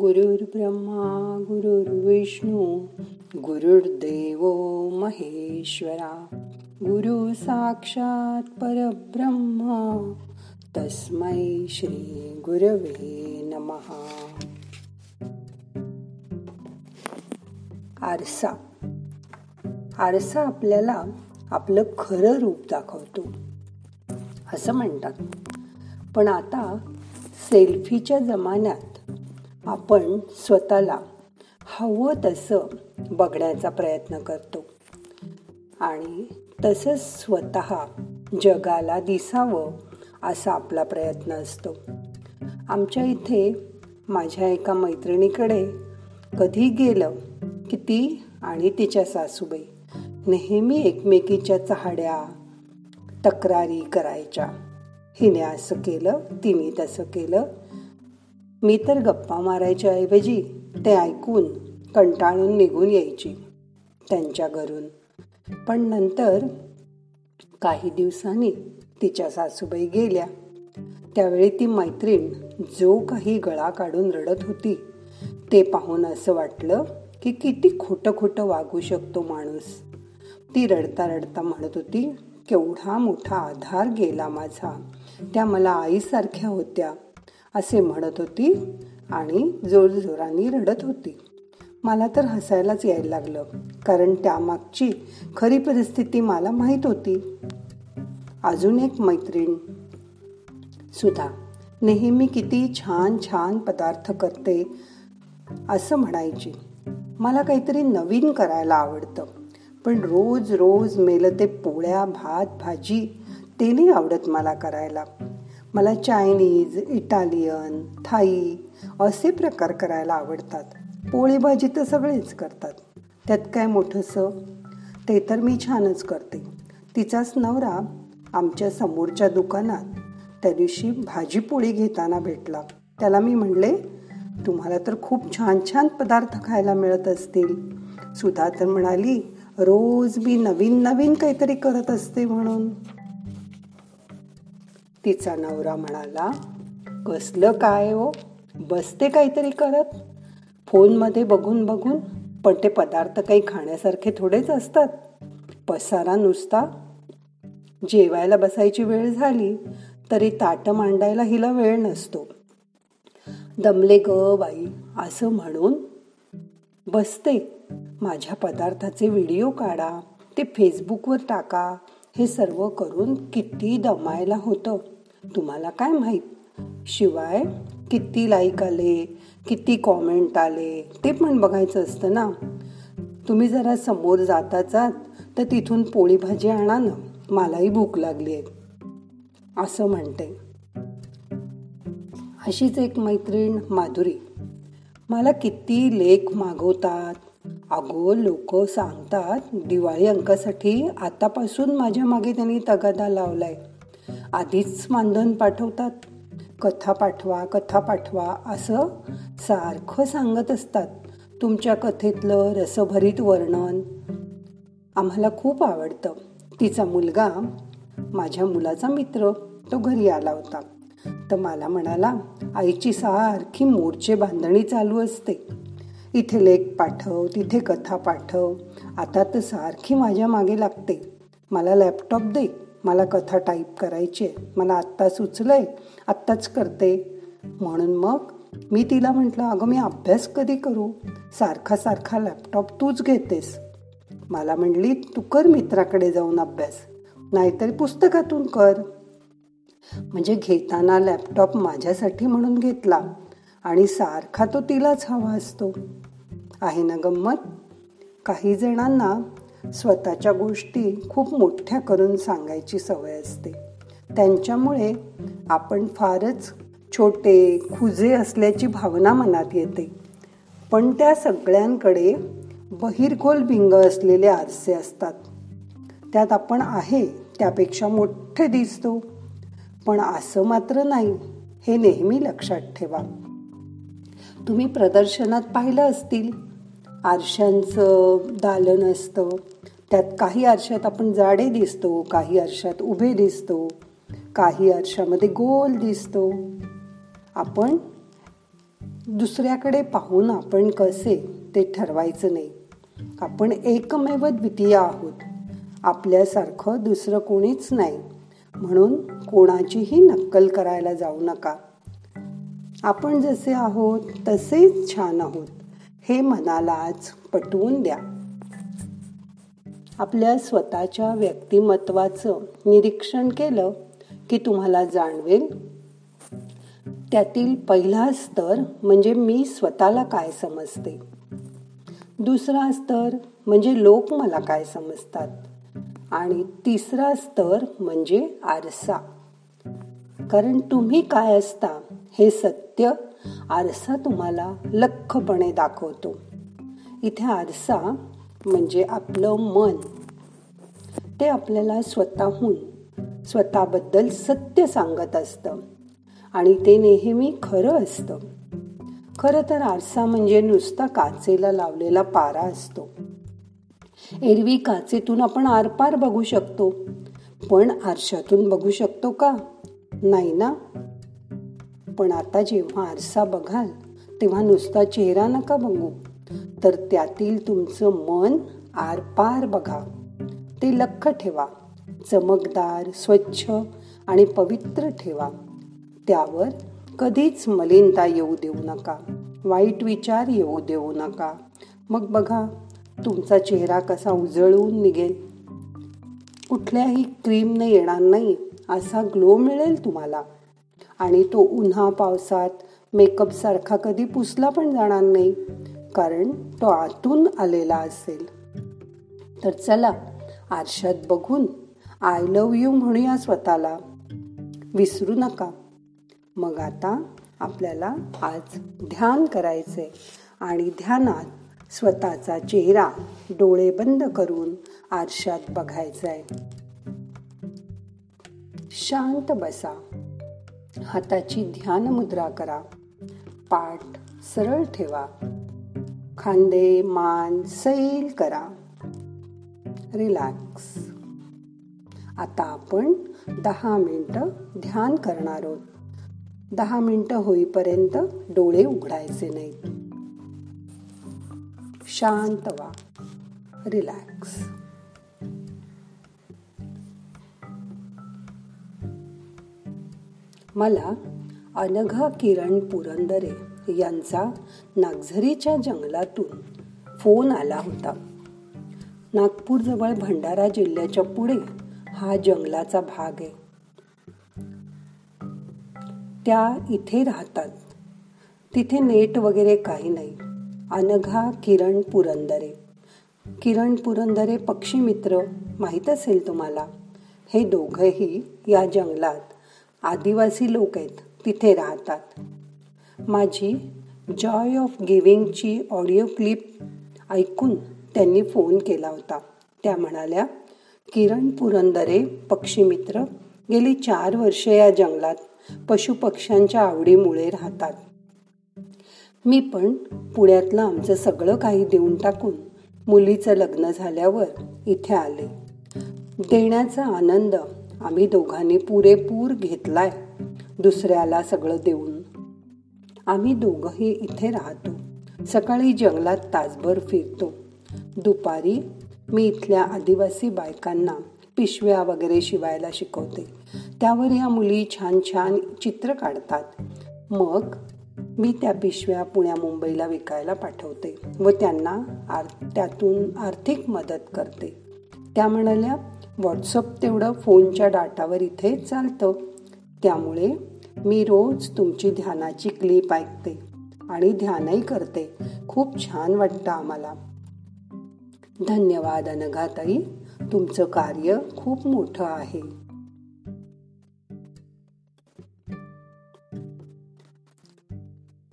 गुरुर्ब्रह्मा गुरुर्विष्णू गुरुर्देव महेश्वरा गुरु साक्षात परब्रह्मा तस्मै श्री गुरवे नमहा आरसा. आरसा आपल्याला आपलं खरं रूप दाखवतो. असं म्हणतात. पण आता सेल्फीच्या जमान्यात आपण स्वतःला हवं तसं बघण्याचा प्रयत्न करतो. आणि तसंच स्वतः जगाला दिसावं असा आपला प्रयत्न असतो. आमच्या इथे माझ्या एका मैत्रिणीकडे कधी गेलं की ती आणि तिच्या सासूबाई नेहमी एकमेकीच्या चहाड्या तक्रारी करायच्या. हिने असं केलं तिने तसं केलं मी तर गप्पा मारायच्या ऐवजी ते ऐकून कंटाळून निघून यायची त्यांच्या घरून. पण नंतर काही दिवसांनी तिच्या सासूबाई गेल्या. त्यावेळी ती मैत्रीण जो काही गळा काढून रडत होती ते पाहून असं वाटलं की किती खोटं खोटं वागू शकतो माणूस. ती रडता रडता म्हणत होती केवढा मोठा आधार गेला माझा. त्या मला आईसारख्या होत्या. असे म्हणत होती आणि जोरजोराने रडत होती. मला तर हसायलाच यायला लागलं कारण त्यामागची खरी परिस्थिती मला माहीत होती. अजून एक मैत्रीण. सुद्धा नेहमी किती छान छान पदार्थ करते असं म्हणायची. मला काहीतरी नवीन करायला आवडतं पण रोज रोज मेलं ते पोळ्या भात भाजी ते नाही आवडत मला करायला. मला चायनीज इटालियन थाई असे प्रकार करायला आवडतात. पोळी भाजी तर सगळेच करतात. त्यात काय मोठंसं ते तर मी छानच करते. तिचाच नवरा आमच्या समोरच्या दुकानात त्या दिवशी भाजीपोळी घेताना भेटला. त्याला मी म्हणले तुम्हाला तर खूप छान छान पदार्थ खायला मिळत असतील. सुधा तर म्हणाली रोज मी नवीन नवीन काहीतरी करत असते म्हणून. तिचा नवरा म्हणाला कसलं काय हो? बसते काहीतरी करत? फोनमध्ये बघून बघून? पण ते पदार्थ काही खाण्यासारखे थोडेच असतात. पसारा नुसता? जेवायला बसायची वेळ झाली तरी ताटं मांडायला हिला वेळ नसतो. दमले ग बाई असं म्हणून? बसते. माझ्या पदार्थाचे व्हिडिओ काढा ते फेसबुकवर टाका. हे सर्व करून किती दमायला होतं. तुम्हाला काय माहीत? शिवाय किती लाईक आले किती कॉमेंट आले ते पण बघायचं असतं ना. तुम्ही जरा समोर जाताचात तर तिथून पोळी भाजी आणा ना. मलाही भूक लागली आहे. असं म्हणते. अशीच एक मैत्रीण माधुरी. मला किती लेख मागवतात. अगो लोक सांगतात दिवाळी अंकासाठी आतापासून माझ्या मागे त्यांनी तगादा लावलाय. आधीच मानधन पाठवतात. कथा पाठवा कथा पाठवा असं सारखं सांगत असतात. तुमच्या कथेतलं रसभरीत वर्णन आम्हाला खूप आवडतं. तिचा मुलगा माझ्या मुलाचा मित्र तो घरी आला होता. तर मला म्हणाला आईची सारखी मोर्चे बांधणी चालू असते. इथे लेख पाठव तिथे कथा पाठव. आता तर सारखी माझ्या मागे लागते. मला लॅपटॉप दे. मला कथा टाईप करायची आहे. मला आत्ता सुचलं आहे आत्ताच करते. म्हणून मग मी तिला म्हटलं अगं मी अभ्यास कधी करू? सारखा सारखा लॅपटॉप तूच घेतेस. मला म्हणली तू कर मित्राकडे जाऊन अभ्यास. नाहीतरी पुस्तकातून कर. म्हणजे घेताना लॅपटॉप माझ्यासाठी म्हणून घेतला आणि सारखा तो तिलाच हवा असतो. आहे ना गंमत? काही जणांना स्वतःच्या गोष्टी खूप मोठ्या करून सांगायची सवय असते. त्यांच्यामुळे आपण फारच छोटे खुजे असल्याची भावना मनात येते. पण त्या सगळ्यांकडे बहिरखोल भिंग असलेले आरसे असतात. त्यात आपण आहे त्यापेक्षा मोठे दिसतो. पण असं मात्र नाही हे नेहमी लक्षात ठेवा. तुम्ही प्रदर्शनात पाहिलं असतील. आरशांचं दालन असतं. त्यात काही आरशात आपण जाडे दिसतो काही आरशात उभे दिसतो काही आरशामध्ये गोल दिसतो. आपण दुसऱ्याकडे पाहून आपण कसे ते ठरवायचं नाही. आपण एकमेव द्वितीय आहोत. आपल्यासारखं दुसरं कोणीच नाही. म्हणून कोणाचीही नक्कल करायला जाऊ नका. आपण जसे आहोत तसेच छान आहोत. हे मनालाच पटवून द्या. आपल्या स्वतःच्या व्यक्तिमत्वाचं निरीक्षण केलं की तुम्हाला जाणवेल. त्यातील पहिला स्तर म्हणजे मी स्वतःला काय समजते? दुसरा स्तर म्हणजे लोक मला काय समजतात? आणि तिसरा स्तर म्हणजे आरसा. कारण तुम्ही काय असता हे सत्य आरसा तुम्हाला लखपणे दाखवतो. इथे आरसा म्हणजे आपलं मन. ते आपल्याला स्वतःहून स्वतःबद्दल सत्य सांगत असतं. आणि ते नेहमी खरं असतं. खरं तर आरसा म्हणजे नुसता काचेला लावलेला पारा असतो. एरवी काचेतून आपण आरपार बघू शकतो. पण आरशातून बघू शकतो का? नाही ना? पण आता जेव्हा आरसा बघाल तेव्हा नुसता चेहरा नका बघू. तर त्यातील तुमचं मन आरपार बघा. ते लख ठेवा. चमकदार स्वच्छ आणि पवित्र ठेवा. त्यावर कधीच मलिनता येऊ देऊ नका. वाईट विचार येऊ देऊ नका. मग बघा तुमचा चेहरा कसा उजळून निघेल. कुठल्याही क्रीमने येणार नाही असा ग्लो मिळेल तुम्हाला. आणि तो उन्हा पावसात मेकअप सारखा कधी पुसला पण जाणार नाही. कारण तो आतून आलेला असेल. तर चला आरशात बघून आय लव यू म्हणूया स्वतःला. विसरू नका. मग आता आपल्याला आज ध्यान करायचे आणि ध्यानात स्वतःचा चेहरा डोळे बंद करून आरशात बघायचंय. शांत बसा. हाताची ध्यान मुद्रा करा. पाठ सरळ ठेवा. खांदे मान सैल करा. रिलॅक्स आता आपण दहा मिनटं ध्यान करणार आहोत. दहा मिनटं होईपर्यंत डोळे उघडायचे नाहीत. शांत व्हा. रिलॅक्स मला अनघा किरण पुरंदरे यांचा नागझरीच्या जंगलातून फोन आला होता. नागपूरजवळ भंडारा जिल्ह्याच्या पुढे हा जंगलाचा भाग आहे. त्या इथे राहतात. तिथे नेट वगैरे काही नाही. अनघा किरण पुरंदरे. किरण पुरंदरे पक्षी मित्र माहीत असेल तुम्हाला? हे दोघंही या जंगलात आदिवासी लोक आहेत. तिथे राहतात. माझी जॉय ऑफ गिविंगची ऑडिओ क्लिप ऐकून त्यांनी फोन केला होता. त्या म्हणाल्या किरण पुरंदरे पक्षीमित्र गेली चार वर्षे या जंगलात पशुपक्ष्यांच्या आवडीमुळे राहतात. मी पण पुण्यातलं आमचं सगळं काही देऊन टाकून मुलीचं लग्न झाल्यावर इथे आले. देण्याचा आनंद आम्ही दोघांनी पुरेपूर घेतलाय. दुसऱ्याला सगळं देऊन आम्ही दोघंही इथे राहतो. सकाळी जंगलात तासभर फिरतो. दुपारी मी इथल्या आदिवासी बायकांना पिशव्या वगैरे शिवायला शिकवते. त्यावर या मुली छान छान चित्र काढतात. मग मी त्या पिशव्या पुण्या मुंबईला विकायला पाठवते व त्यांना आर त्यातून आर्थिक मदत करते. त्या म्हणाल्या व्हॉट्सअप तेवढं फोनच्या डाटावर इथे चालतं. त्यामुळे मी रोज तुमची ध्यानाची क्लिप ऐकते आणि ध्यानही करते. खूप छान वाटतं आम्हाला. धन्यवाद अनघाताई तुमचं कार्य खूप मोठं आहे.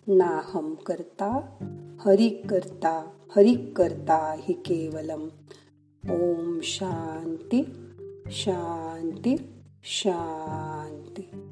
नाहम करता हरिक करता हरिक करता हि केवलम. ओम शांती शांती शांती.